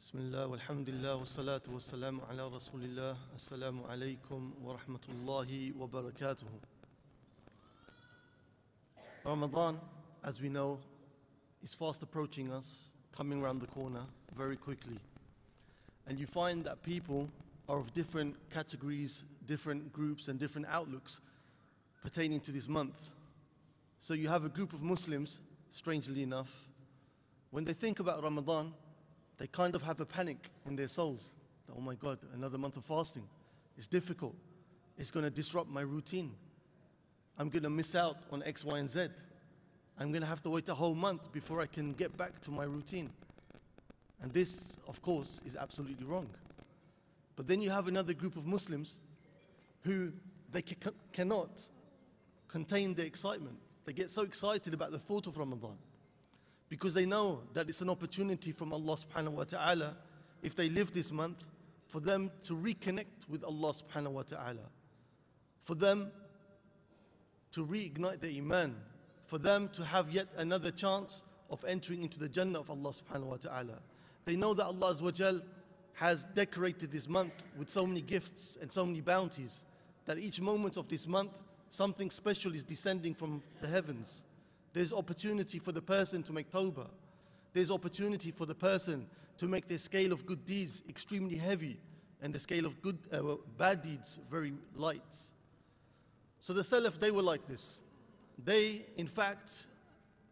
بسم الله والحمد لله والصلاة والسلام على رسول الله السلام عليكم ورحمة الله وبركاته Ramadan, as we know, is fast approaching us, coming around the corner very quickly. And you find that people are of different categories, different groups, and different outlooks pertaining to this month. So you have a group of Muslims, strangely enough, when they think about Ramadan, they kind of have a panic in their souls. That, oh my God, another month of fasting. It's difficult. It's going to disrupt my routine. I'm going to miss out on X, Y, and Z. I'm going to have to wait a whole month before I can get back to my routine. And this, of course, is absolutely wrong. But then you have another group of Muslims who they ca- cannot contain their excitement. They get so excited about the thought of Ramadan because they know that it's an opportunity from Allah subhanahu wa ta'ala if they live this month for them to reconnect with Allah subhanahu wa ta'ala. For them to reignite their iman. For them to have yet another chance of entering into the Jannah of Allah subhanahu wa ta'ala. They know that Allah has decorated this month with so many gifts and so many bounties that each moment of this month something special is descending from the heavens there's opportunity for the person to make tawbah. There's opportunity for the person to make their scale of good deeds extremely heavy and the scale of good, uh, bad deeds very light. So the Salaf, they were like this. They, in fact,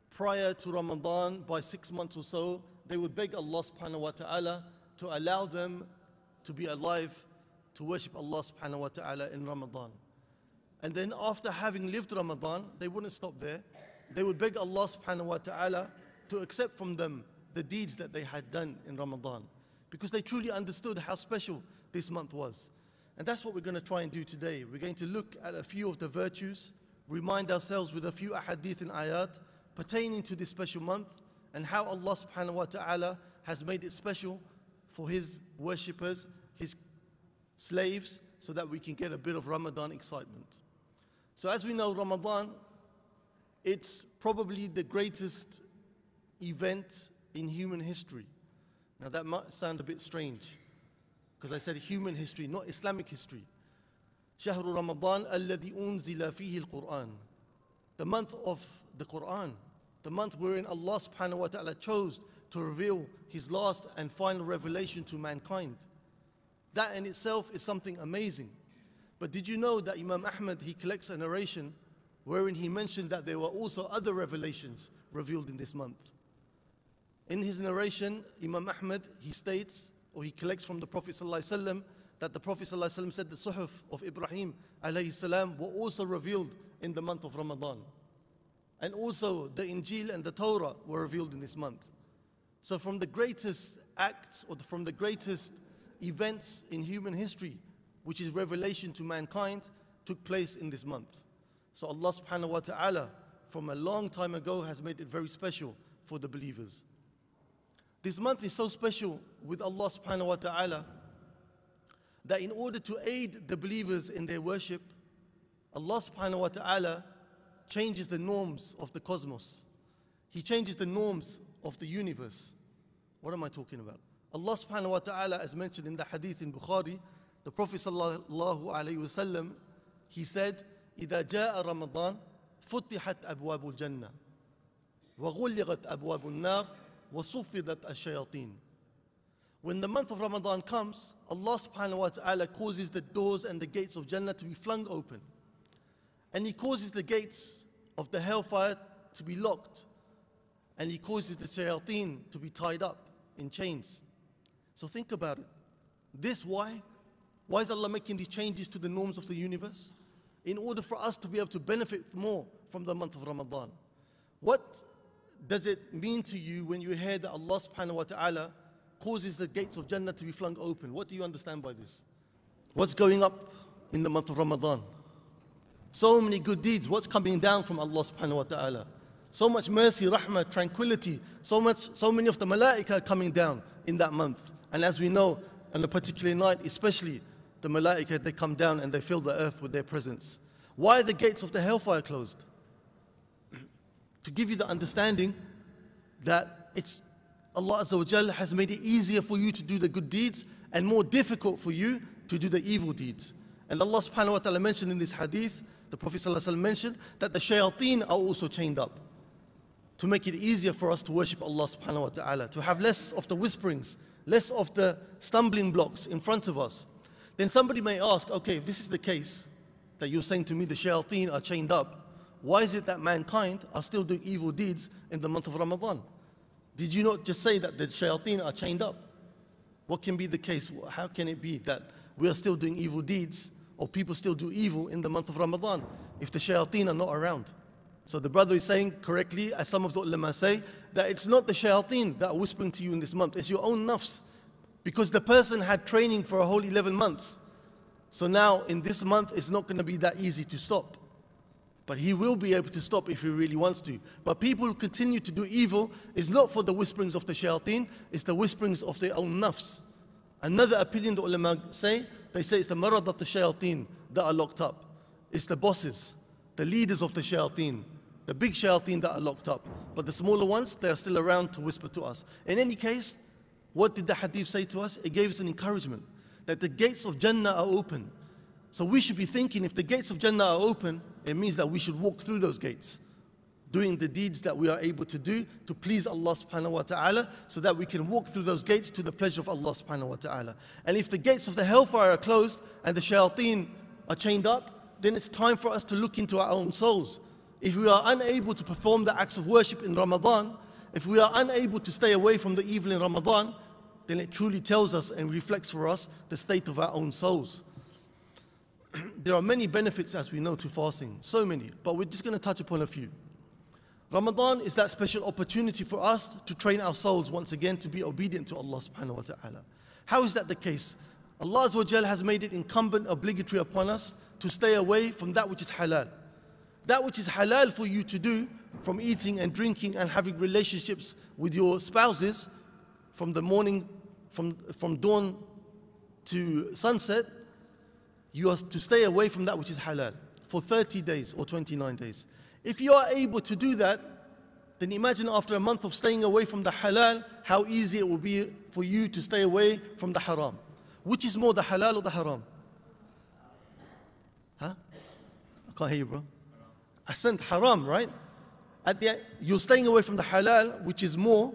prior to Ramadan, by six months or so, they would beg Allah subhanahu wa ta'ala to allow them to be alive to worship Allah subhanahu wa ta'ala in Ramadan. And then after having lived Ramadan, they wouldn't stop there they would beg Allah subhanahu wa ta'ala to accept from them the deeds that they had done in Ramadan because they truly understood how special this month was. And that's what we're going to try and do today. We're going to look at a few of the virtues, remind ourselves with a few ahadith and ayat pertaining to this special month and how Allah subhanahu wa ta'ala has made it special for His worshippers, His slaves, so that we can get a bit of Ramadan excitement. So as we know, Ramadan it's probably the greatest event in human history. Now, that might sound a bit strange because I said human history, not Islamic history. شهر رمضان الذي أنزل فيه القرآن The month of the Quran, the month wherein Allah subhanahu wa ta'ala chose to reveal His last and final revelation to mankind. That in itself is something amazing. But did you know that Imam Ahmad, he collects a narration wherein he mentioned that there were also other revelations revealed in this month. In his narration, Imam Ahmad, he states, or he collects from the Prophet ﷺ, that the Prophet ﷺ said the Suhuf of Ibrahim salam were also revealed in the month of Ramadan. And also the Injil and the Torah were revealed in this month. So from the greatest acts or from the greatest events in human history, which is revelation to mankind, took place in this month. So Allah subhanahu wa ta'ala from a long time ago has made it very special for the believers. This month is so special with Allah subhanahu wa ta'ala that in order to aid the believers in their worship, Allah subhanahu wa ta'ala changes the norms of the cosmos. He changes the norms of the universe. What am I talking about? Allah subhanahu wa ta'ala, as mentioned in the hadith in Bukhari, the Prophet sallallahu alayhi wasallam, he said, إذا جاء رمضان فتحت أبواب الجنة وغلقت أبواب النار وصفدت الشياطين When the month of Ramadan comes, Allah subhanahu wa ta'ala causes the doors and the gates of Jannah to be flung open. And He causes the gates of the hellfire to be locked. And He causes the shayateen to be tied up in chains. So think about it. This why? Why is Allah making these changes to the norms of the universe? In order for us to be able to benefit more from the month of Ramadan. What does it mean to you when you hear that Allah subhanahu wa ta'ala causes the gates of Jannah to be flung open? What do you understand by this? What's going up in the month of Ramadan? So many good deeds. What's coming down from Allah subhanahu wa ta'ala? So much mercy, rahmah, tranquility. So much, so many of the malaika coming down in that month. And as we know, on a particular night, especially the malaika, they come down and they fill the earth with their presence. Why are the gates of the hellfire closed? to give you the understanding that it's Allah has made it easier for you to do the good deeds and more difficult for you to do the evil deeds. And Allah subhanahu wa ta'ala mentioned in this hadith, the Prophet mentioned that the shayateen are also chained up to make it easier for us to worship Allah subhanahu wa ta'ala, to have less of the whisperings, less of the stumbling blocks in front of us. Then somebody may ask, okay, if this is the case, that you're saying to me the shayateen are chained up, why is it that mankind are still doing evil deeds in the month of Ramadan? Did you not just say that the shayateen are chained up? What can be the case? How can it be that we are still doing evil deeds or people still do evil in the month of Ramadan if the shayateen are not around? So the brother is saying correctly, as some of the ulama say, that it's not the shayateen that are whispering to you in this month, it's your own nafs. Because the person had training for a whole 11 months. So now in this month, it's not going to be that easy to stop. But he will be able to stop if he really wants to. But people who continue to do evil is not for the whisperings of the shayateen, it's the whisperings of their own nafs. Another opinion the ulama say, they say it's the maradat the shayateen that are locked up. It's the bosses, the leaders of the shayateen the big shayateen that are locked up. But the smaller ones, they are still around to whisper to us. In any case, what did the hadith say to us? It gave us an encouragement that the gates of Jannah are open. So we should be thinking if the gates of Jannah are open, it means that we should walk through those gates, doing the deeds that we are able to do to please Allah subhanahu wa ta'ala, so that we can walk through those gates to the pleasure of Allah subhanahu wa ta'ala. And if the gates of the hellfire are closed and the shayateen are chained up, then it's time for us to look into our own souls if we are unable to perform the acts of worship in Ramadan, if we are unable to stay away from the evil in Ramadan, then it truly tells us and reflects for us the state of our own souls. there are many benefits, as we know, to fasting, so many, but we're just going to touch upon a few. Ramadan is that special opportunity for us to train our souls once again to be obedient to Allah subhanahu wa ta'ala. How is that the case? Allah has made it incumbent, obligatory upon us to stay away from that which is halal that which is halal for you to do from eating and drinking and having relationships with your spouses from the morning, from, from dawn to sunset, you are to stay away from that which is halal for 30 days or 29 days. If you are able to do that, then imagine after a month of staying away from the halal, how easy it will be for you to stay away from the haram. Which is more, the halal or the haram? Huh? I can't hear you, bro ahsant, haram, right? At the, you're staying away from the halal, which is more,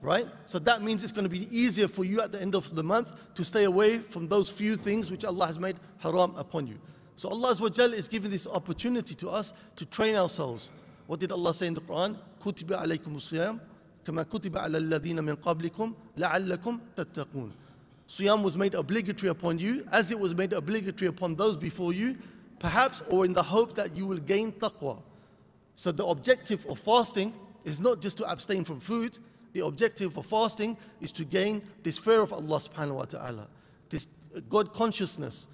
right? So that means it's going to be easier for you at the end of the month to stay away from those few things which Allah has made haram upon you. So Allah is giving this opportunity to us to train ourselves. What did Allah say in the Quran? كُتِبَ عَلَيْكُمُ الصِّيَامُ كَمَا كُتِبَ عَلَى الَّذِينَ مِنْ قَبْلِكُمْ لَعَلَّكُمْ تَتَّقُونَ Siyam was made obligatory upon you as it was made obligatory upon those before you perhaps or in the hope that you will gain taqwa. So the objective of fasting is not just to abstain from food, the objective of fasting is to gain this fear of Allah subhanahu wa ta'ala, this God consciousness.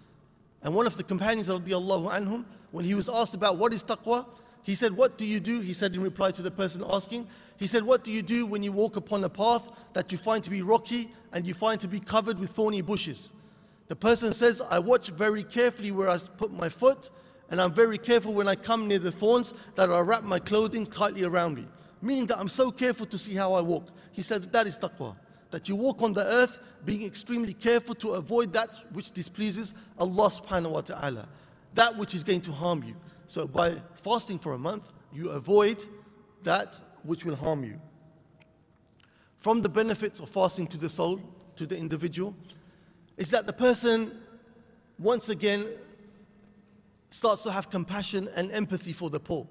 And one of the companions of anhum, when he was asked about what is taqwa, he said, What do you do? He said in reply to the person asking, He said, What do you do when you walk upon a path that you find to be rocky and you find to be covered with thorny bushes? The person says, I watch very carefully where I put my foot, and I'm very careful when I come near the thorns that I wrap my clothing tightly around me. Meaning that I'm so careful to see how I walk. He said that is taqwa. That you walk on the earth being extremely careful to avoid that which displeases Allah subhanahu wa ta'ala. That which is going to harm you. So by fasting for a month, you avoid that which will harm you. From the benefits of fasting to the soul, to the individual, is that the person once again starts to have compassion and empathy for the poor.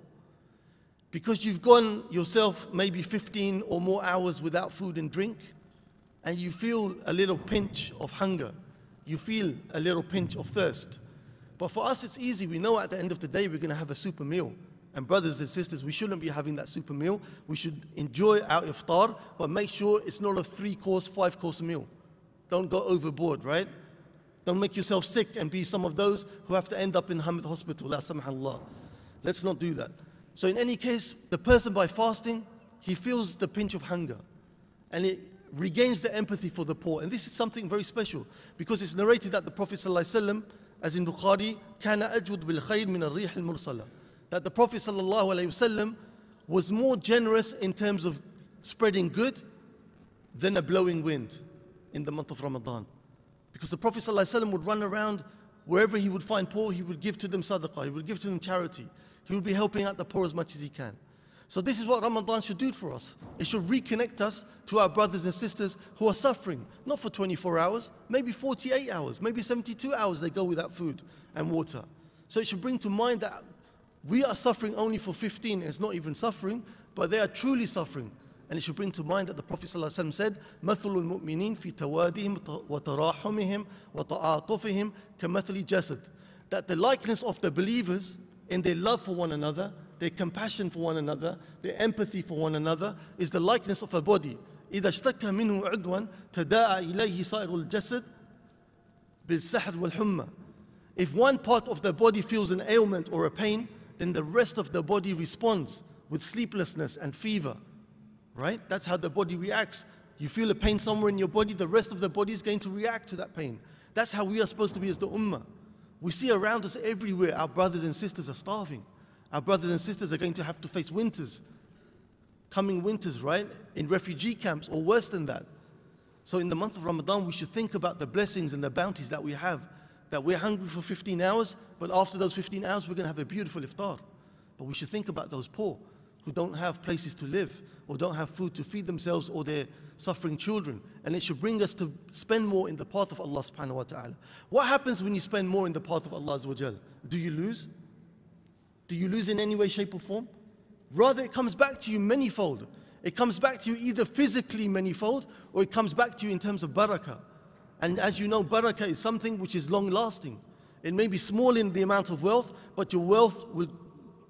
Because you've gone yourself maybe 15 or more hours without food and drink, and you feel a little pinch of hunger, you feel a little pinch of thirst. But for us, it's easy. We know at the end of the day we're going to have a super meal. And brothers and sisters, we shouldn't be having that super meal. We should enjoy our iftar, but make sure it's not a three course, five course meal. Don't go overboard, right? Don't make yourself sick and be some of those who have to end up in Hamid Hospital. La Allah. Let's not do that. So, in any case, the person by fasting, he feels the pinch of hunger and it regains the empathy for the poor. And this is something very special because it's narrated that the Prophet, ﷺ, as in Bukhari, كان أجود بالخير من الريح المرسلة. That the Prophet ﷺ was more generous in terms of spreading good than a blowing wind in the month of Ramadan. Because the Prophet ﷺ would run around wherever he would find poor, he would give to them sadaqah, he would give to them charity, he would be helping out the poor as much as he can. So, this is what Ramadan should do for us. It should reconnect us to our brothers and sisters who are suffering, not for 24 hours, maybe 48 hours, maybe 72 hours they go without food and water. So, it should bring to mind that we are suffering only for 15, it's not even suffering, but they are truly suffering. And it should bring to mind that the Prophet ﷺ said, مثل المؤمنين في توادهم وتراحمهم وتعاطفهم كمثل جسد. That the likeness of the believers in their love for one another, their compassion for one another, their empathy for one another, is the likeness of a body. إذا اشتكى منه عضوا تداعى إليه سائر الجسد بالسحر والحمى. If one part of the body feels an ailment or a pain, then the rest of the body responds with sleeplessness and fever right? That's how the body reacts. You feel a pain somewhere in your body, the rest of the body is going to react to that pain. That's how we are supposed to be as the ummah. We see around us everywhere our brothers and sisters are starving. Our brothers and sisters are going to have to face winters, coming winters, right? In refugee camps or worse than that. So in the month of Ramadan, we should think about the blessings and the bounties that we have. That we're hungry for 15 hours, but after those 15 hours, we're going to have a beautiful iftar. But we should think about those poor who don't have places to live or don't have food to feed themselves or their suffering children. And it should bring us to spend more in the path of Allah subhanahu wa ta'ala. What happens when you spend more in the path of Allah? Do you lose? Do you lose in any way, shape, or form? Rather, it comes back to you manifold. It comes back to you either physically manifold or it comes back to you in terms of barakah. And as you know, barakah is something which is long lasting. It may be small in the amount of wealth, but your wealth will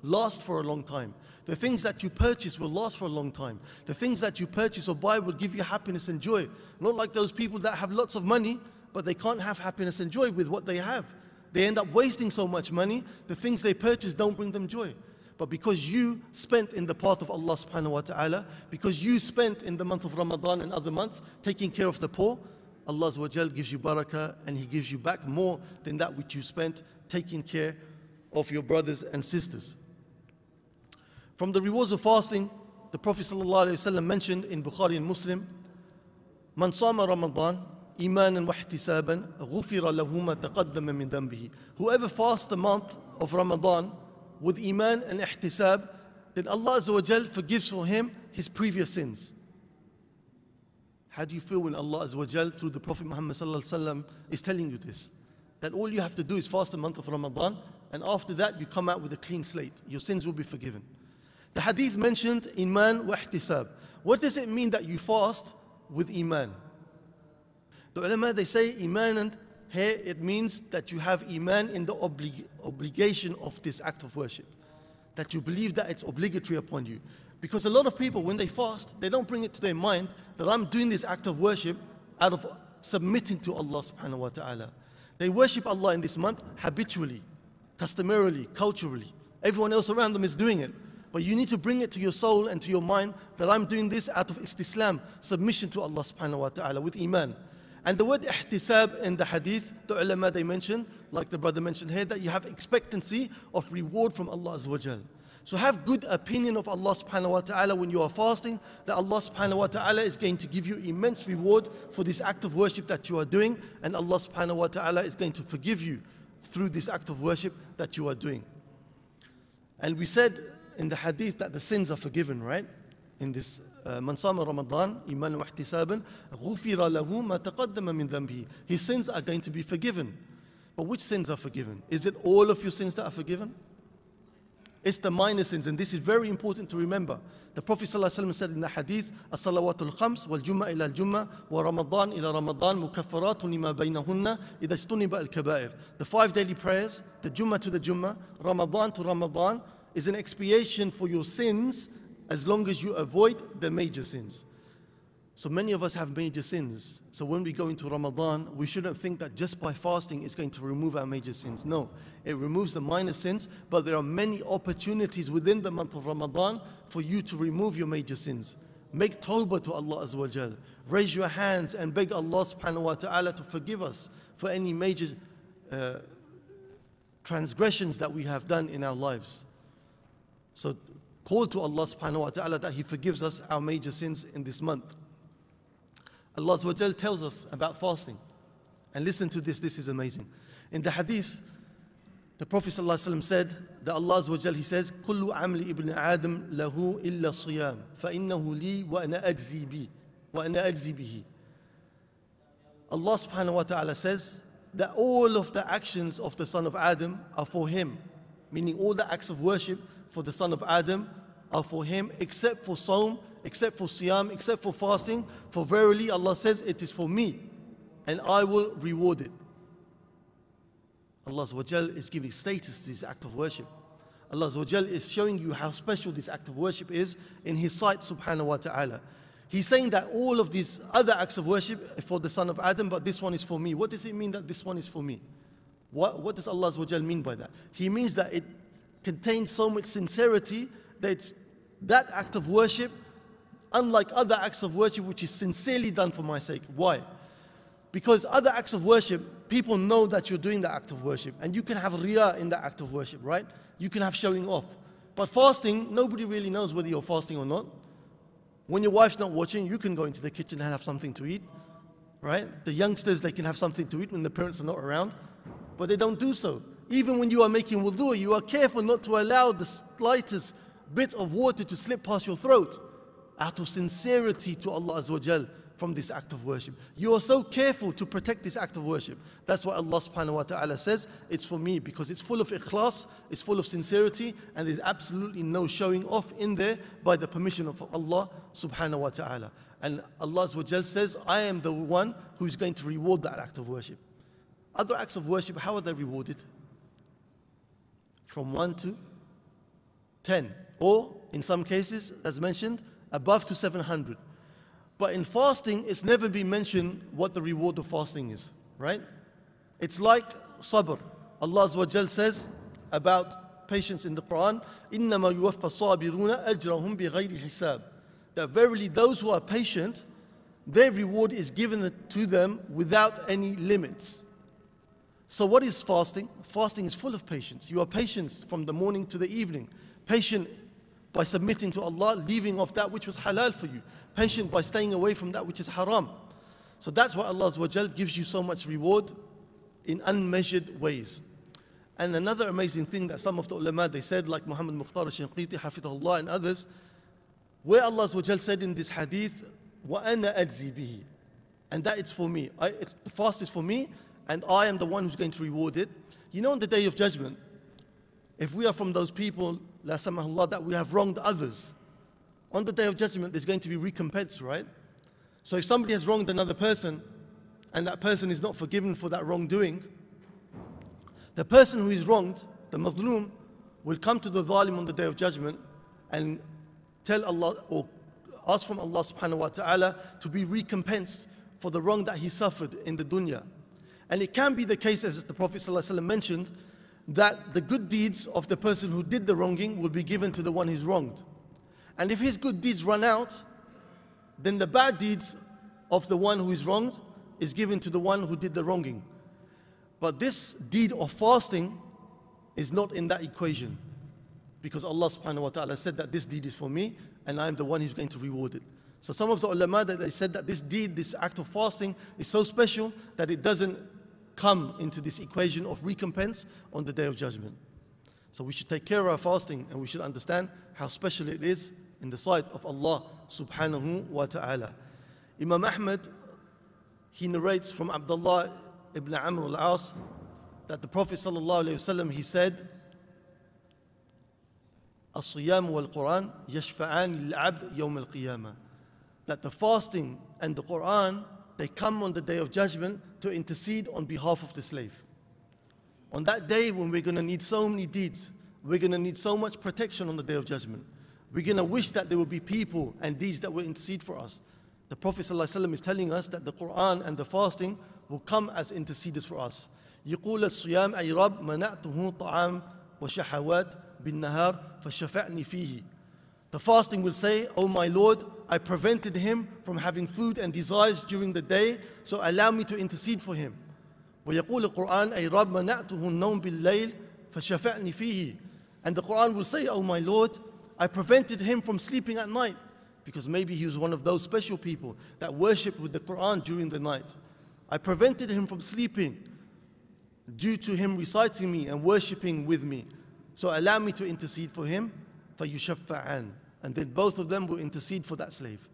last for a long time. The things that you purchase will last for a long time. The things that you purchase or buy will give you happiness and joy. Not like those people that have lots of money, but they can't have happiness and joy with what they have. They end up wasting so much money, the things they purchase don't bring them joy. But because you spent in the path of Allah subhanahu wa ta'ala, because you spent in the month of Ramadan and other months taking care of the poor, Allah gives you barakah and He gives you back more than that which you spent taking care of your brothers and sisters. From the rewards of fasting, the Prophet ﷺ mentioned in Bukhari and Muslim, من صام رمضان إيمانا واحتسابا غفر له ما تقدم من ذنبه. Whoever fasts the month of Ramadan with iman and ihtisab, then Allah Azza forgives for him his previous sins. How do you feel when Allah Azza through the Prophet Muhammad ﷺ is telling you this? That all you have to do is fast the month of Ramadan, and after that you come out with a clean slate. Your sins will be forgiven. The hadith mentioned iman wa ihtisab. What does it mean that you fast with iman? The ulama they say iman and here it means that you have iman in the oblig obligation of this act of worship. That you believe that it's obligatory upon you. Because a lot of people, when they fast, they don't bring it to their mind that I'm doing this act of worship out of submitting to Allah subhanahu wa ta'ala. They worship Allah in this month habitually, customarily, culturally. Everyone else around them is doing it. But you need to bring it to your soul and to your mind that I'm doing this out of istislam, submission to Allah subhanahu wa ta'ala with iman. And the word ihtisab in the hadith, the ulama they mention, like the brother mentioned here, that you have expectancy of reward from Allah azawajal. So have good opinion of Allah subhanahu wa ta'ala when you are fasting, that Allah subhanahu wa ta'ala is going to give you immense reward for this act of worship that you are doing, and Allah subhanahu wa ta'ala is going to forgive you through this act of worship that you are doing. And we said in the hadith that the sins are forgiven, right? In this من صام رمضان إيمانا واحتسابا غفر له ما تقدم من ذنبه His sins are going to be forgiven. But which sins are forgiven? Is it all of your sins that are forgiven? It's the minor sins, and this is very important to remember. The Prophet ﷺ said in the hadith, الصلوات الخمس والجمعة إلى الجمعة ورمضان إلى رمضان مكفرات لما بينهن إذا اجتنب الكبائر. The five daily prayers, the Jummah to the Jummah, Ramadan to Ramadan, is an expiation for your sins as long as you avoid the major sins. So many of us have major sins. So when we go into Ramadan, we shouldn't think that just by fasting it's going to remove our major sins. No, it removes the minor sins, but there are many opportunities within the month of Ramadan for you to remove your major sins. Make tawbah to Allah Azza wa Raise your hands and beg Allah subhanahu wa ta'ala to forgive us for any major uh, transgressions that we have done in our lives. So call to Allah subhanahu wa ta'ala that He forgives us our major sins in this month. Allah Azza wa Jal tells us about fasting. And listen to this, this is amazing. In the hadith, the Prophet ﷺ said that Allah Azza wa Jal, he says, كل عمل ابن آدم له إلا الصيام فإنه لي وأنا أجزي به وأنا أجزي به Allah subhanahu wa ta'ala says that all of the actions of the son of Adam are for him, meaning all the acts of worship for the son of Adam are for him, except for Saum, except for Siyam, except for fasting. For verily Allah says, It is for me, and I will reward it. Allah is giving status to this act of worship. Allah is showing you how special this act of worship is in His sight, subhanahu wa ta'ala. He's saying that all of these other acts of worship for the son of Adam, but this one is for me. What does it mean that this one is for me? What, what does Allah mean by that? He means that it contains so much sincerity that it's that act of worship, unlike other acts of worship, which is sincerely done for my sake. Why? Because other acts of worship, people know that you're doing the act of worship, and you can have riyah in the act of worship, right? You can have showing off. But fasting, nobody really knows whether you're fasting or not. When your wife's not watching, you can go into the kitchen and have something to eat, right? The youngsters, they can have something to eat when the parents are not around, but they don't do so. Even when you are making wudu, you are careful not to allow the slightest bit of water to slip past your throat out of sincerity to Allah Azza wa from this act of worship. You are so careful to protect this act of worship. That's why Allah subhanahu wa ta'ala says it's for me because it's full of ikhlas, it's full of sincerity, and there's absolutely no showing off in there by the permission of Allah subhanahu wa ta'ala. And Allah says, I am the one who is going to reward that act of worship. Other acts of worship, how are they rewarded? From 1 to 10. Or, in some cases, as mentioned, above to 700. But in fasting, it's never been mentioned what the reward of fasting is, right? It's like sabr. Allah says about patience in the Quran, إِنَّمَا يُوَفَّ الصَّابِرُونَ أَجْرَهُمْ بِغَيْرِ حِسَابٍ That verily those who are patient, their reward is given to them without any limits. So what is fasting? Fasting is full of patience. You are patient from the morning to the evening. Patient by submitting to Allah, leaving off that which was halal for you. Patient by staying away from that which is haram. So that's why Allah gives you so much reward in unmeasured ways. And another amazing thing that some of the ulama they said, like Muhammad Mukhtar al-Shinqiti, Hafidahullah, and others, where Allah said in this hadith, وَأَنَا أَجْزِي بِهِ And that it's for me. I, it's, the fast is for me, and I am the one who's going to reward it. You know, on the day of judgment, if we are from those people, la samahullah, that we have wronged others, on the day of judgment, there's going to be recompense, right? So if somebody has wronged another person and that person is not forgiven for that wrongdoing, the person who is wronged, the madloom, will come to the zalim on the day of judgment and tell Allah or ask from Allah subhanahu wa ta'ala to be recompensed for the wrong that he suffered in the dunya. And it can be the case, as the Prophet ﷺ mentioned, that the good deeds of the person who did the wronging will be given to the one who's wronged. And if his good deeds run out, then the bad deeds of the one who is wronged is given to the one who did the wronging. But this deed of fasting is not in that equation. Because Allah subhanahu wa ta'ala said that this deed is for me and I am the one who's going to reward it. So some of the ulama that they said that this deed, this act of fasting is so special that it doesn't come into this equation of recompense on the day of judgment. So we should take care of our fasting and we should understand how special it is in the sight of Allah subhanahu wa ta'ala. Imam Ahmad, he narrates from Abdullah ibn Amr al-As that the Prophet sallallahu alayhi wasallam he said, الصيام والقرآن يشفعان للعبد يوم القيامة that the fasting and the Quran they come on the day of judgment to intercede on behalf of the slave. On that day when we're going to need so many deeds, we're going to need so much protection on the day of judgment. We're going to wish that there will be people and deeds that will intercede for us. The Prophet ﷺ is telling us that the Quran and the fasting will come as interceders for us. يقول الصيام أي رب منعته طعام وشهوات بالنهار فشفعني فيه the fasting will say, Oh my Lord, I prevented him from having food and desires during the day, so allow me to intercede for him. ويقول القرآن أي رب منعته النوم بالليل فشفعني فيه And the Quran will say, Oh my Lord, I prevented him from sleeping at night, because maybe he was one of those special people that worship with the Quran during the night. I prevented him from sleeping due to him reciting me and worshipping with me. So allow me to intercede for him, فَيُشَفَّعَانِ and then both of them will intercede for that slave.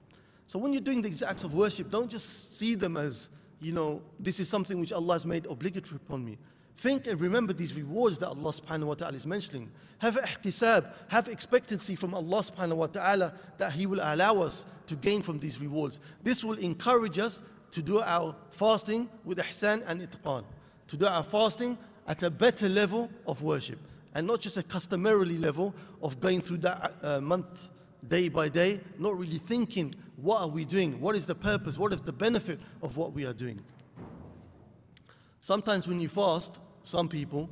So when you're doing these acts of worship, don't just see them as, you know, this is something which Allah has made obligatory upon me. Think and remember these rewards that Allah subhanahu wa ta'ala is mentioning. Have ihtisab, have expectancy from Allah subhanahu wa ta'ala that He will allow us to gain from these rewards. This will encourage us to do our fasting with ihsan and itqan, to do our fasting at a better level of worship and not just a customarily level of going through that uh, month day by day, not really thinking, what are we doing? What is the purpose? What is the benefit of what we are doing? Sometimes when you fast, some people,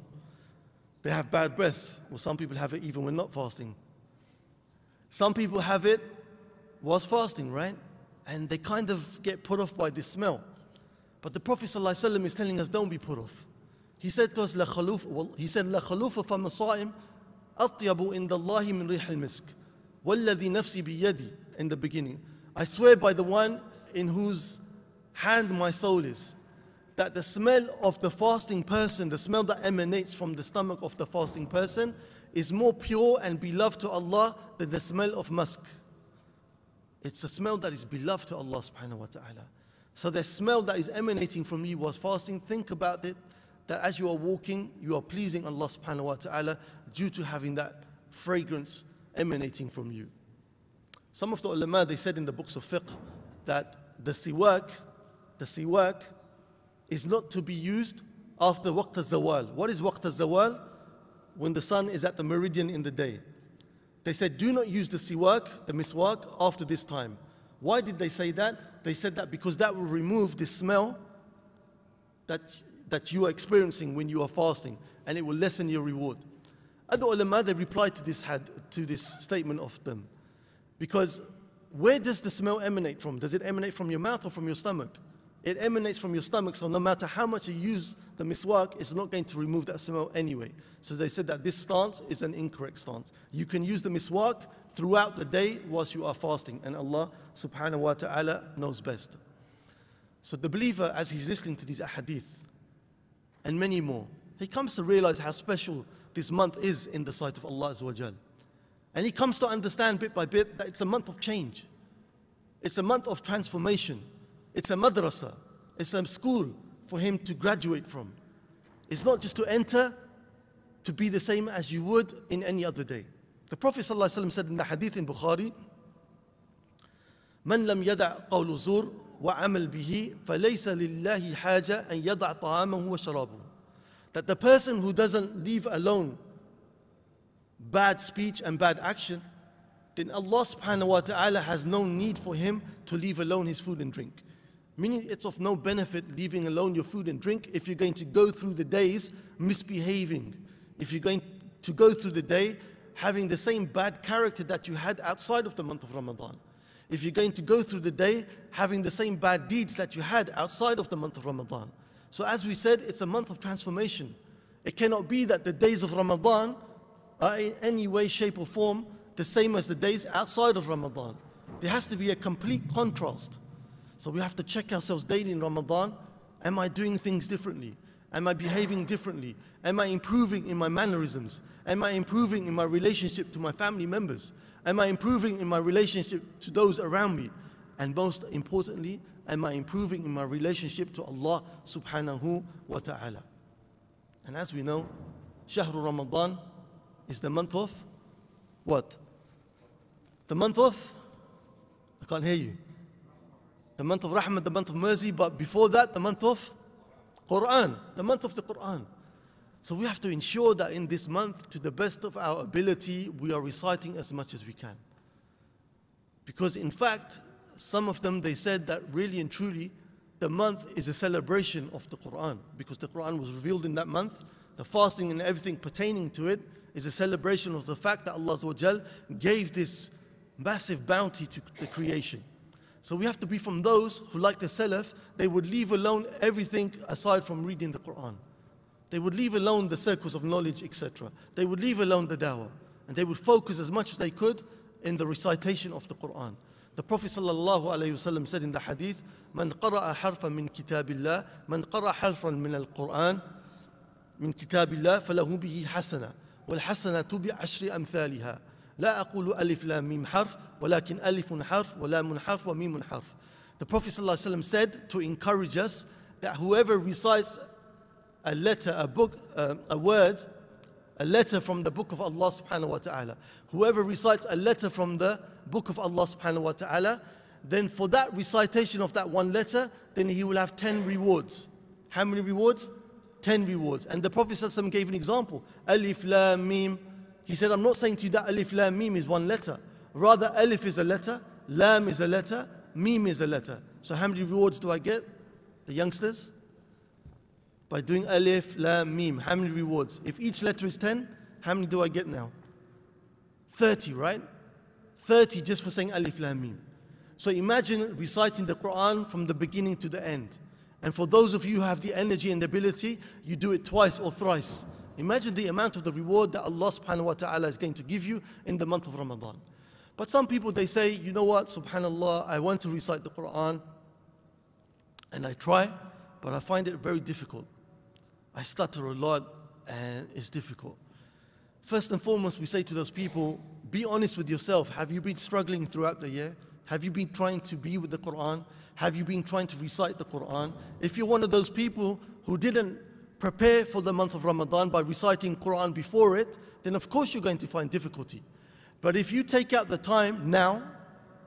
they have bad breath, or some people have it even when not fasting. Some people have it whilst fasting, right? And they kind of get put off by this smell. But the Prophet ﷺ is telling us, don't be put off. He said to us, La khaluf, he said, La khalufa fam sa'im atyabu min rih al-misk. Walladhi nafsi biyadi in the beginning. I swear by the one in whose hand my soul is, that the smell of the fasting person, the smell that emanates from the stomach of the fasting person, is more pure and beloved to Allah than the smell of musk. It's a smell that is beloved to Allah subhanahu wa ta'ala. So the smell that is emanating from you was fasting, think about it, that as you are walking, you are pleasing Allah subhanahu wa ta'ala due to having that fragrance emanating from you. Some of the ulama, they said in the books of fiqh that the siwak, the siwak is not to be used after waqt zawal. What is waqt zawal? When the sun is at the meridian in the day. They said, do not use the siwak, the miswak, after this time. Why did they say that? They said that because that will remove the smell that, that you are experiencing when you are fasting and it will lessen your reward. Other ulama, they replied to this, had, to this statement of them. Because where does the smell emanate from? Does it emanate from your mouth or from your stomach? It emanates from your stomach, so no matter how much you use the miswak, it's not going to remove that smell anyway. So they said that this stance is an incorrect stance. You can use the miswak throughout the day whilst you are fasting, and Allah subhanahu wa ta'ala knows best. So the believer, as he's listening to these ahadith and many more, he comes to realize how special this month is in the sight of Allah Azawajal. And he comes to understand bit by bit that it's a month of change. It's a month of transformation. It's a madrasa. It's a school for him to graduate from. It's not just to enter to be the same as you would in any other day. The Prophet ﷺ said in the hadith in Bukhari, من لم يدع قول الزور وعمل به فليس لله حاجة أن يدع طعامه وشرابه. that the person who doesn't leave alone bad speech and bad action, then Allah subhanahu wa ta'ala has no need for him to leave alone his food and drink. Meaning it's of no benefit leaving alone your food and drink if you're going to go through the days misbehaving. If you're going to go through the day having the same bad character that you had outside of the month of Ramadan. If you're going to go through the day having the same bad deeds that you had outside of the month of Ramadan. So as we said, it's a month of transformation. It cannot be that the days of Ramadan are in any way, shape or form the same as the days outside of Ramadan. There has to be a complete contrast. So we have to check ourselves daily in Ramadan. Am I doing things differently? Am I behaving differently? Am I improving in my mannerisms? Am I improving in my relationship to my family members? Am I improving in my relationship to those around me? And most importantly, am I improving in my relationship to Allah subhanahu wa ta'ala? And as we know, Shahru Ramadan is the month of what? The month of? I can't hear you the month of Rahmah, the month of mercy, but before that, the month of Quran, the month of the Quran. So we have to ensure that in this month, to the best of our ability, we are reciting as much as we can. Because in fact, some of them, they said that really and truly, the month is a celebration of the Quran. Because the Quran was revealed in that month, the fasting and everything pertaining to it is a celebration of the fact that Allah gave this massive bounty to the creation. So we have to be from those who, like the Salaf, they would leave alone everything aside from reading the Quran. They would leave alone the circles of knowledge, etc. They would leave alone the dawah. And they would focus as much as they could in the recitation of the Quran. The Prophet ﷺ said in the hadith, من قرأ حرفا من كتاب الله من قرأ حرفا من القرآن من كتاب الله فله به حسنة والحسنة بعشر أمثالها لا أقول ألف لام ميم حرف ولكن ألف حرف ولام حرف وميم حرف The Prophet ﷺ said to encourage us that whoever recites a letter, a book, uh, a word, a letter from the book of Allah subhanahu wa ta'ala. Whoever recites a letter from the book of Allah subhanahu wa ta'ala, then for that recitation of that one letter, then he will have 10 rewards. How many rewards? 10 rewards. And the Prophet ﷺ gave an example. Alif, Lam, Mim. He said, I'm not saying to you that Alif, Lam, Mim is one letter. Rather, Alif is a letter, Lam is a letter, Mim is a letter. So how many rewards do I get? The youngsters? By doing Alif, Lam, Mim. How many rewards? If each letter is 10, how many do I get now? 30, right? 30 just for saying Alif, Lam, Mim. So imagine reciting the Quran from the beginning to the end. And for those of you who have the energy and the ability, you do it twice or thrice. Imagine the amount of the reward that Allah subhanahu wa ta'ala is going to give you in the month of Ramadan. But some people they say, you know what, subhanAllah, I want to recite the Quran and I try, but I find it very difficult. I stutter a lot and it's difficult. First and foremost, we say to those people, be honest with yourself. Have you been struggling throughout the year? Have you been trying to be with the Quran? Have you been trying to recite the Quran? If you're one of those people who didn't prepare for the month of Ramadan by reciting Quran before it, then of course you're going to find difficulty. But if you take out the time now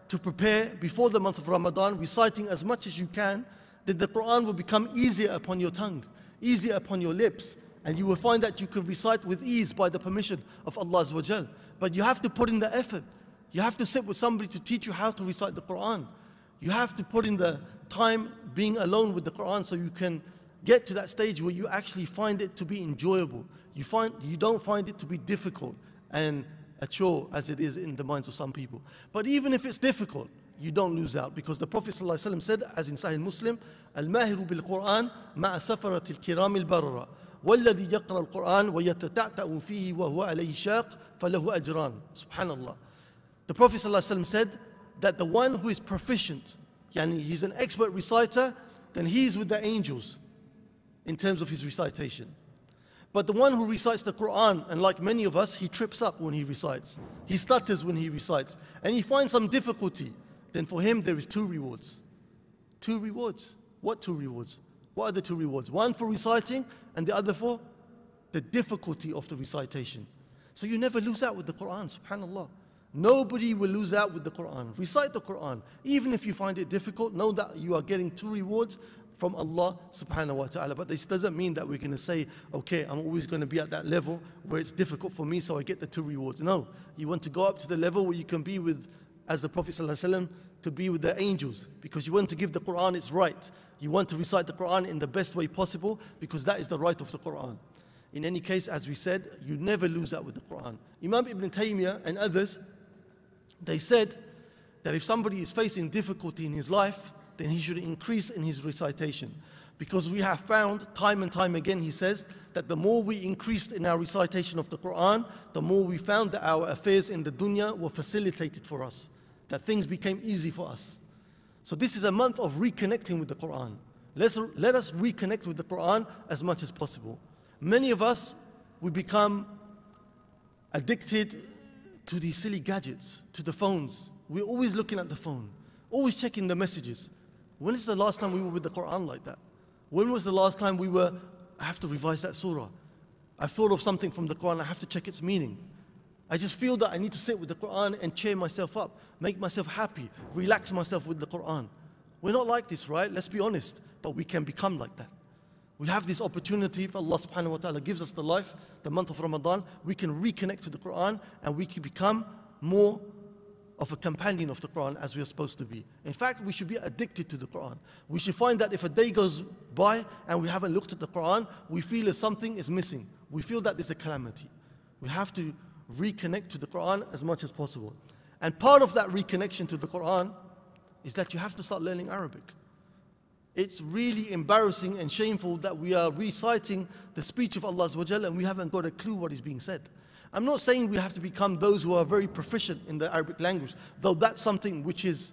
to prepare before the month of Ramadan, reciting as much as you can, then the Quran will become easier upon your tongue, easier upon your lips, and you will find that you can recite with ease by the permission of Allah. But you have to put in the effort. You have to sit with somebody to teach you how to recite the Quran. You have to put in the time being alone with the Quran so you can get to that stage where you actually find it to be enjoyable. You, find, you don't find it to be difficult and a chore as it is in the minds of some people. But even if it's difficult, you don't lose out because the Prophet ﷺ said, as in Sahih Muslim, Al Mahiru bil Quran ma'a safaratil kiramil barara. والذي يقرأ القرآن ويتتعتع فيه وهو عليه شاق فله أجران سبحان الله The Prophet ﷺ said that the one who is proficient, yani he's an expert reciter, then he's with the angels in terms of his recitation. But the one who recites the Quran, and like many of us, he trips up when he recites. He stutters when he recites. And he finds some difficulty. Then for him, there is two rewards. Two rewards. What two rewards? What are the two rewards? One for reciting, and the other for the difficulty of the recitation. So you never lose out with the Quran, subhanAllah. Nobody will lose out with the Quran. Recite the Quran. Even if you find it difficult, know that you are getting two rewards from Allah subhanahu wa ta'ala. But this doesn't mean that we're going to say, okay, I'm always going to be at that level where it's difficult for me, so I get the two rewards. No, you want to go up to the level where you can be with, as the Prophet ﷺ, to be with the angels because you want to give the Quran its right. You want to recite the Quran in the best way possible because that is the right of the Quran. In any case, as we said, you never lose out with the Quran. Imam Ibn Taymiyyah and others, they said that if somebody is facing difficulty in his life, then he should increase in his recitation. Because we have found time and time again, he says, that the more we increased in our recitation of the Quran, the more we found that our affairs in the dunya were facilitated for us, that things became easy for us. So this is a month of reconnecting with the Quran. Let's, let us reconnect with the Quran as much as possible. Many of us, we become addicted to these silly gadgets, to the phones. We're always looking at the phone, always checking the messages. When is the last time we were with the Quran like that? When was the last time we were, I have to revise that surah. I thought of something from the Quran, I have to check its meaning. I just feel that I need to sit with the Quran and cheer myself up, make myself happy, relax myself with the Quran. We're not like this, right? Let's be honest. But we can become like that. We have this opportunity if Allah subhanahu wa ta'ala gives us the life, the month of Ramadan, we can reconnect to the Quran and we can become more of a companion of the Quran as we are supposed to be. In fact, we should be addicted to the Quran. We should find that if a day goes by and we haven't looked at the Quran, we feel that something is missing. We feel that there's a calamity. We have to reconnect to the Quran as much as possible. And part of that reconnection to the Quran is that you have to start learning Arabic. It's really embarrassing and shameful that we are reciting the speech of Allah and we haven't got a clue what is being said. I'm not saying we have to become those who are very proficient in the Arabic language, though that's something which is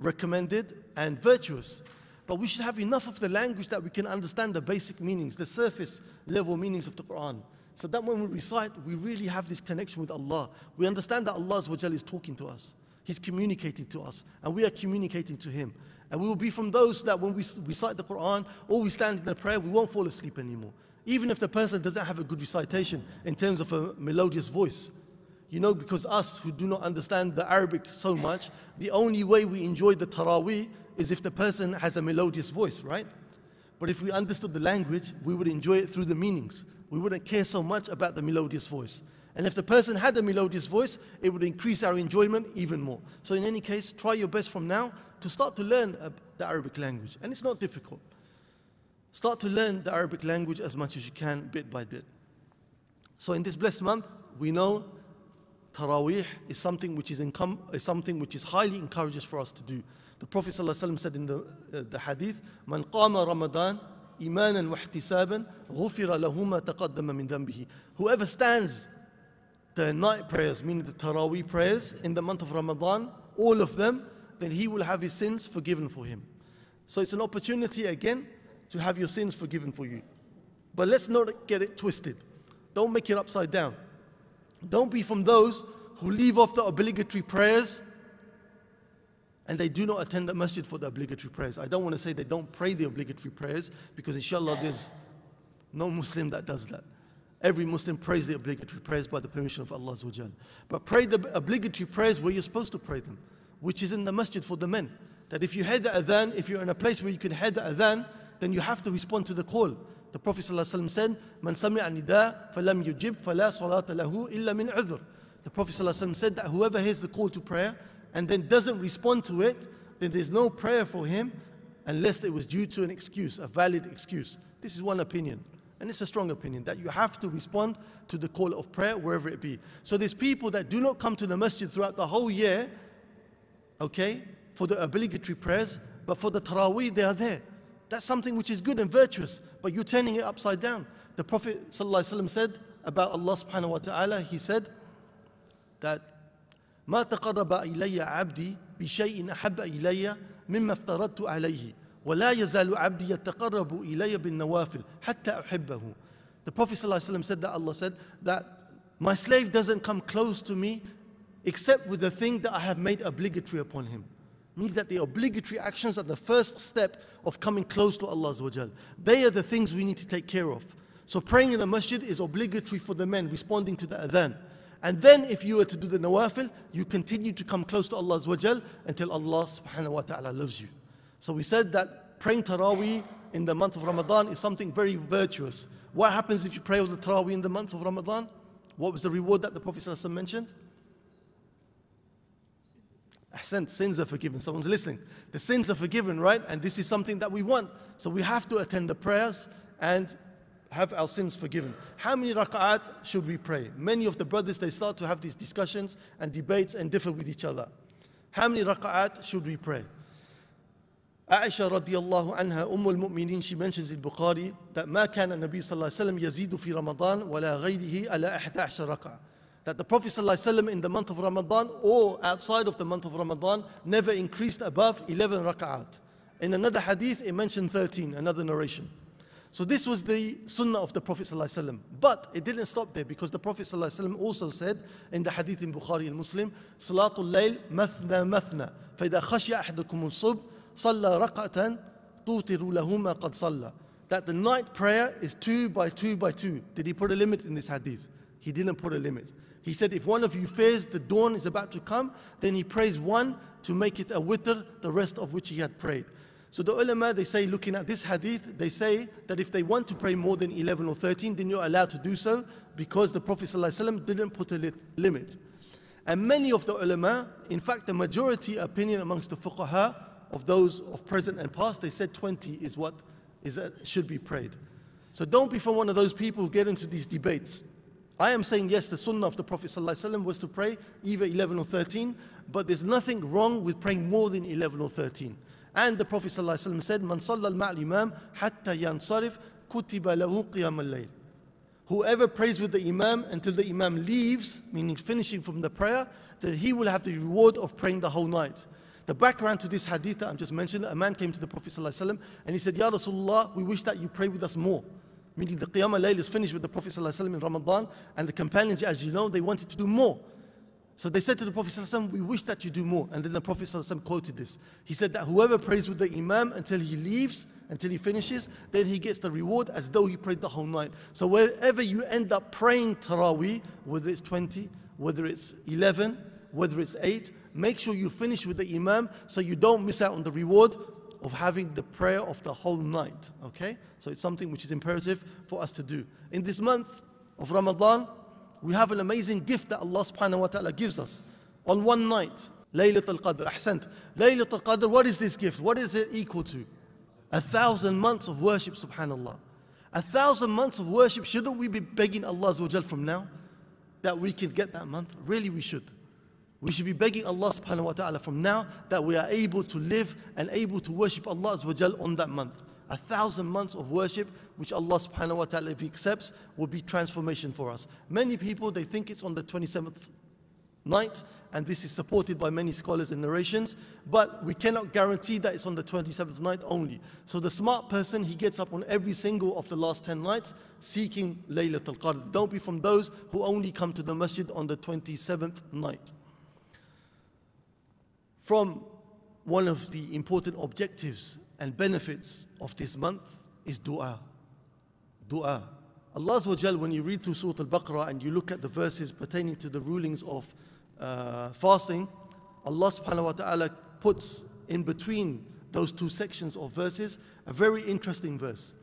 recommended and virtuous. But we should have enough of the language that we can understand the basic meanings, the surface level meanings of the Quran. So that when we recite, we really have this connection with Allah. We understand that Allah is talking to us. He's communicating to us, and we are communicating to Him. And we will be from those that when we recite the Quran or we stand in the prayer, we won't fall asleep anymore. Even if the person doesn't have a good recitation in terms of a melodious voice. You know, because us who do not understand the Arabic so much, the only way we enjoy the Taraweeh is if the person has a melodious voice, right? But if we understood the language, we would enjoy it through the meanings we wouldn't care so much about the melodious voice. And if the person had a melodious voice, it would increase our enjoyment even more. So, in any case, try your best from now to start to learn uh, the Arabic language. And it's not difficult. Start to learn the Arabic language as much as you can, bit by bit. So, in this blessed month, we know Taraweeh is something which is, is something which is highly encourages for us to do. The Prophet ﷺ said in the, uh, the hadith, Man qama Ramadan إيمانا واحتسابا غفر له ما تقدم من ذنبه. Whoever stands the night prayers, meaning the Taraweeh prayers in the month of Ramadan, all of them, then he will have his sins forgiven for him. So it's an opportunity again to have your sins forgiven for you. But let's not get it twisted. Don't make it upside down. Don't be from those who leave off the obligatory prayers and they do not attend the masjid for the obligatory prayers. I don't want to say they don't pray the obligatory prayers because inshallah there's no Muslim that does that. Every Muslim prays the obligatory prayers by the permission of Allah. But pray the obligatory prayers where you're supposed to pray them, which is in the masjid for the men. That if you hear the adhan, if you're in a place where you can hear the adhan, then you have to respond to the call. The Prophet ﷺ said, Man nida falam yujib fala lahu illa min. The Prophet ﷺ said that whoever hears the call to prayer and then doesn't respond to it, then there's no prayer for him unless it was due to an excuse, a valid excuse. This is one opinion. And it's a strong opinion that you have to respond to the call of prayer wherever it be. So there's people that do not come to the masjid throughout the whole year, okay, for the obligatory prayers, but for the taraweeh they are there. That's something which is good and virtuous, but you're turning it upside down. The Prophet ﷺ said about Allah subhanahu wa ta'ala, he said that ما تقرب إلي عبدي بشيء أحب إلي مما افترضت عليه ولا يزال عبدي يتقرب إلي بالنوافل حتى أحبه The Prophet ﷺ said that Allah said that my slave doesn't come close to me except with the thing that I have made obligatory upon him. means that the obligatory actions are the first step of coming close to Allah. They are the things we need to take care of. So praying in the masjid is obligatory for the men, responding to the adhan. And then if you were to do the nawafil, you continue to come close to Allah until Allah subhanahu wa ta'ala loves you. So we said that praying Taraweeh in the month of Ramadan is something very virtuous. What happens if you pray with the Taraweeh in the month of Ramadan? What was the reward that the Prophet mentioned? Ahsan, sins are forgiven. Someone's listening. The sins are forgiven, right? And this is something that we want. So we have to attend the prayers and have our sins forgiven. How many rak'at should we pray? Many of the brothers, they start to have these discussions and debates and differ with each other. How many rak'at should we pray? Aisha radiallahu anha, Umm al-Mu'mineen, she mentions in Bukhari that ما كان النبي صلى الله عليه وسلم يزيد في رمضان ولا غيره على 11 ركعة that the Prophet ﷺ in the month of Ramadan or outside of the month of Ramadan never increased above 11 rak'at. In another hadith, it mentioned 13, another narration. So this was the sunnah of the Prophet ﷺ. But it didn't stop there because the Prophet ﷺ also said in the hadith in Bukhari and Muslim, Salatul layl mathna mathna. فإذا خشي أحدكم الصبح صلى ركعة توتر له ما قد صلى. That the night prayer is two by two by two. Did he put a limit in this hadith? He didn't put a limit. He said, if one of you fears the dawn is about to come, then he prays one to make it a witr, the rest of which he had prayed. So the ulama, they say, looking at this hadith, they say that if they want to pray more than 11 or 13, then you're allowed to do so because the Prophet ﷺ didn't put a limit. And many of the ulama, in fact, the majority opinion amongst the fuqaha of those of present and past, they said 20 is what is a, should be prayed. So don't be from one of those people who get into these debates. I am saying, yes, the sunnah of the Prophet ﷺ was to pray either 11 or 13, but there's nothing wrong with praying more than 11 or 13. And the Prophet ﷺ said, Man imam hatta yansarif kutiba lahu qiyam al-layl. Whoever prays with the imam until the imam leaves, meaning finishing from the prayer, that he will have the reward of praying the whole night. The background to this hadith that I'm just mentioned, a man came to the Prophet ﷺ and he said, Ya Rasulullah, we wish that you pray with us more. Meaning the Qiyam al-Layl is finished with the Prophet ﷺ in Ramadan and the companions, as you know, they wanted to do more. So they said to the Prophet ﷺ, we wish that you do more. And then the Prophet ﷺ quoted this. He said that whoever prays with the Imam until he leaves, until he finishes, then he gets the reward as though he prayed the whole night. So wherever you end up praying Taraweeh, whether it's 20, whether it's 11, whether it's 8, make sure you finish with the Imam so you don't miss out on the reward of having the prayer of the whole night. Okay? So it's something which is imperative for us to do. In this month of Ramadan, we have an amazing gift that Allah subhanahu wa ta'ala gives us on one night. Laylatul Qadr. Ahsant. Laylatul Qadr, what is this gift? What is it equal to? A thousand months of worship, subhanAllah. A thousand months of worship, shouldn't we be begging Allah from now that we can get that month? Really, we should. We should be begging Allah subhanahu wa ta'ala from now that we are able to live and able to worship Allah on that month. A thousand months of worship, which Allah subhanahu wa ta'ala, if He accepts, will be transformation for us. Many people, they think it's on the 27th night, and this is supported by many scholars and narrations, but we cannot guarantee that it's on the 27th night only. So the smart person, he gets up on every single of the last 10 nights seeking Laylatul Qadr. Don't be from those who only come to the masjid on the 27th night. From one of the important objectives and benefits of this month is dua. Dua. Allah Azza wa Jal, when you read through Surah Al-Baqarah and you look at the verses pertaining to the rulings of uh, fasting, Allah subhanahu wa ta'ala puts in between those two sections of verses a very interesting verse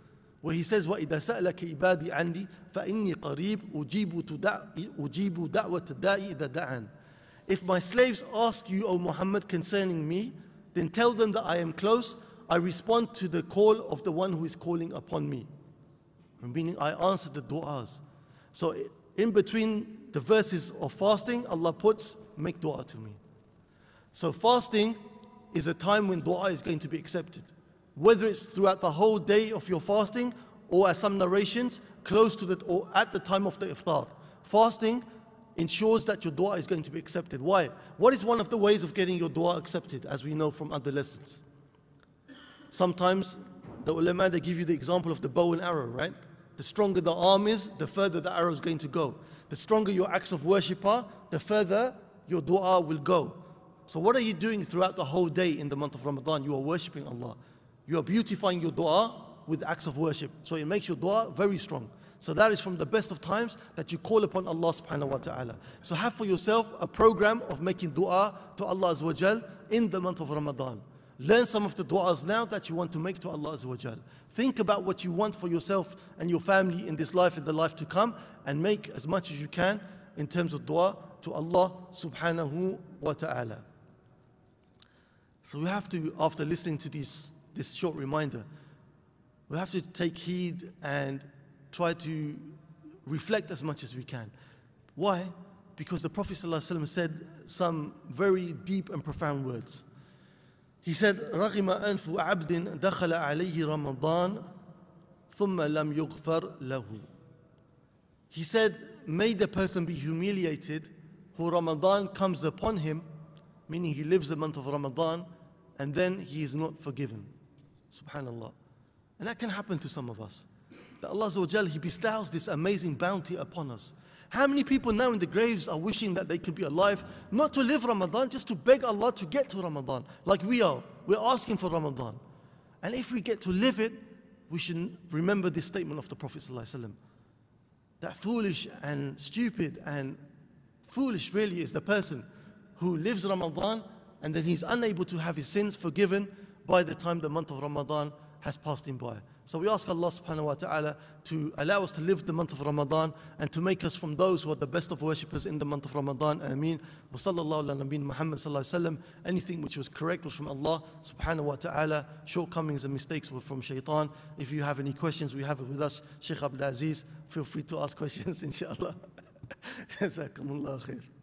where he says وَإِذَا سَأْلَكَ عِبَادِي عَنِّي فَإِنِّي قَرِيبٌ أُجِيبُ دَعْوَةَ الدَّاءِ إِذَا دَعَانِ If my slaves ask you, O Muhammad, concerning me, then tell them that I am close I respond to the call of the one who is calling upon me. Meaning, I answer the du'as. So, in between the verses of fasting, Allah puts, make dua to me. So, fasting is a time when dua is going to be accepted. Whether it's throughout the whole day of your fasting, or as some narrations, close to the, or at the time of the iftar. Fasting ensures that your dua is going to be accepted. Why? What is one of the ways of getting your dua accepted, as we know from other lessons? Sometimes the ulama, they give you the example of the bow and arrow, right? The stronger the arm is, the further the arrow is going to go. The stronger your acts of worship are, the further your dua will go. So what are you doing throughout the whole day in the month of Ramadan? You are worshipping Allah. You are beautifying your dua with acts of worship. So it makes your dua very strong. So that is from the best of times that you call upon Allah subhanahu wa ta'ala. So have for yourself a program of making dua to Allah Azza in the month of Ramadan. Learn some of the du'as now that you want to make to Allah Azza Think about what you want for yourself and your family in this life and the life to come and make as much as you can in terms of dua to Allah subhanahu wa ta'ala. So we have to, after listening to this, this short reminder, we have to take heed and try to reflect as much as we can. Why? Because the Prophet said some very deep and profound words. He said, رغم أنف عبد دخل عليه رمضان ثم لم يغفر له. He said, may the person be humiliated who Ramadan comes upon him, meaning he lives the month of Ramadan, and then he is not forgiven. Subhanallah. And that can happen to some of us that Allah He bestows this amazing bounty upon us. How many people now in the graves are wishing that they could be alive, not to live Ramadan, just to beg Allah to get to Ramadan, like we are. We're asking for Ramadan. And if we get to live it, we should remember this statement of the Prophet ﷺ, that foolish and stupid and foolish really is the person who lives Ramadan and then he's unable to have his sins forgiven by the time the month of Ramadan has passed him by. So we ask Allah subhanahu wa ta'ala to allow us to live the month of Ramadan and to make us from those who are the best of worshippers in the month of Ramadan. Ameen. Wa sallallahu ala nabeen Muhammad sallallahu alayhi wa Anything which was correct was from Allah subhanahu wa ta'ala. Shortcomings and mistakes were from shaitan. If you have any questions, we have it with us. Sheikh Abdul Aziz, feel free to ask questions inshallah. جزاكم الله خير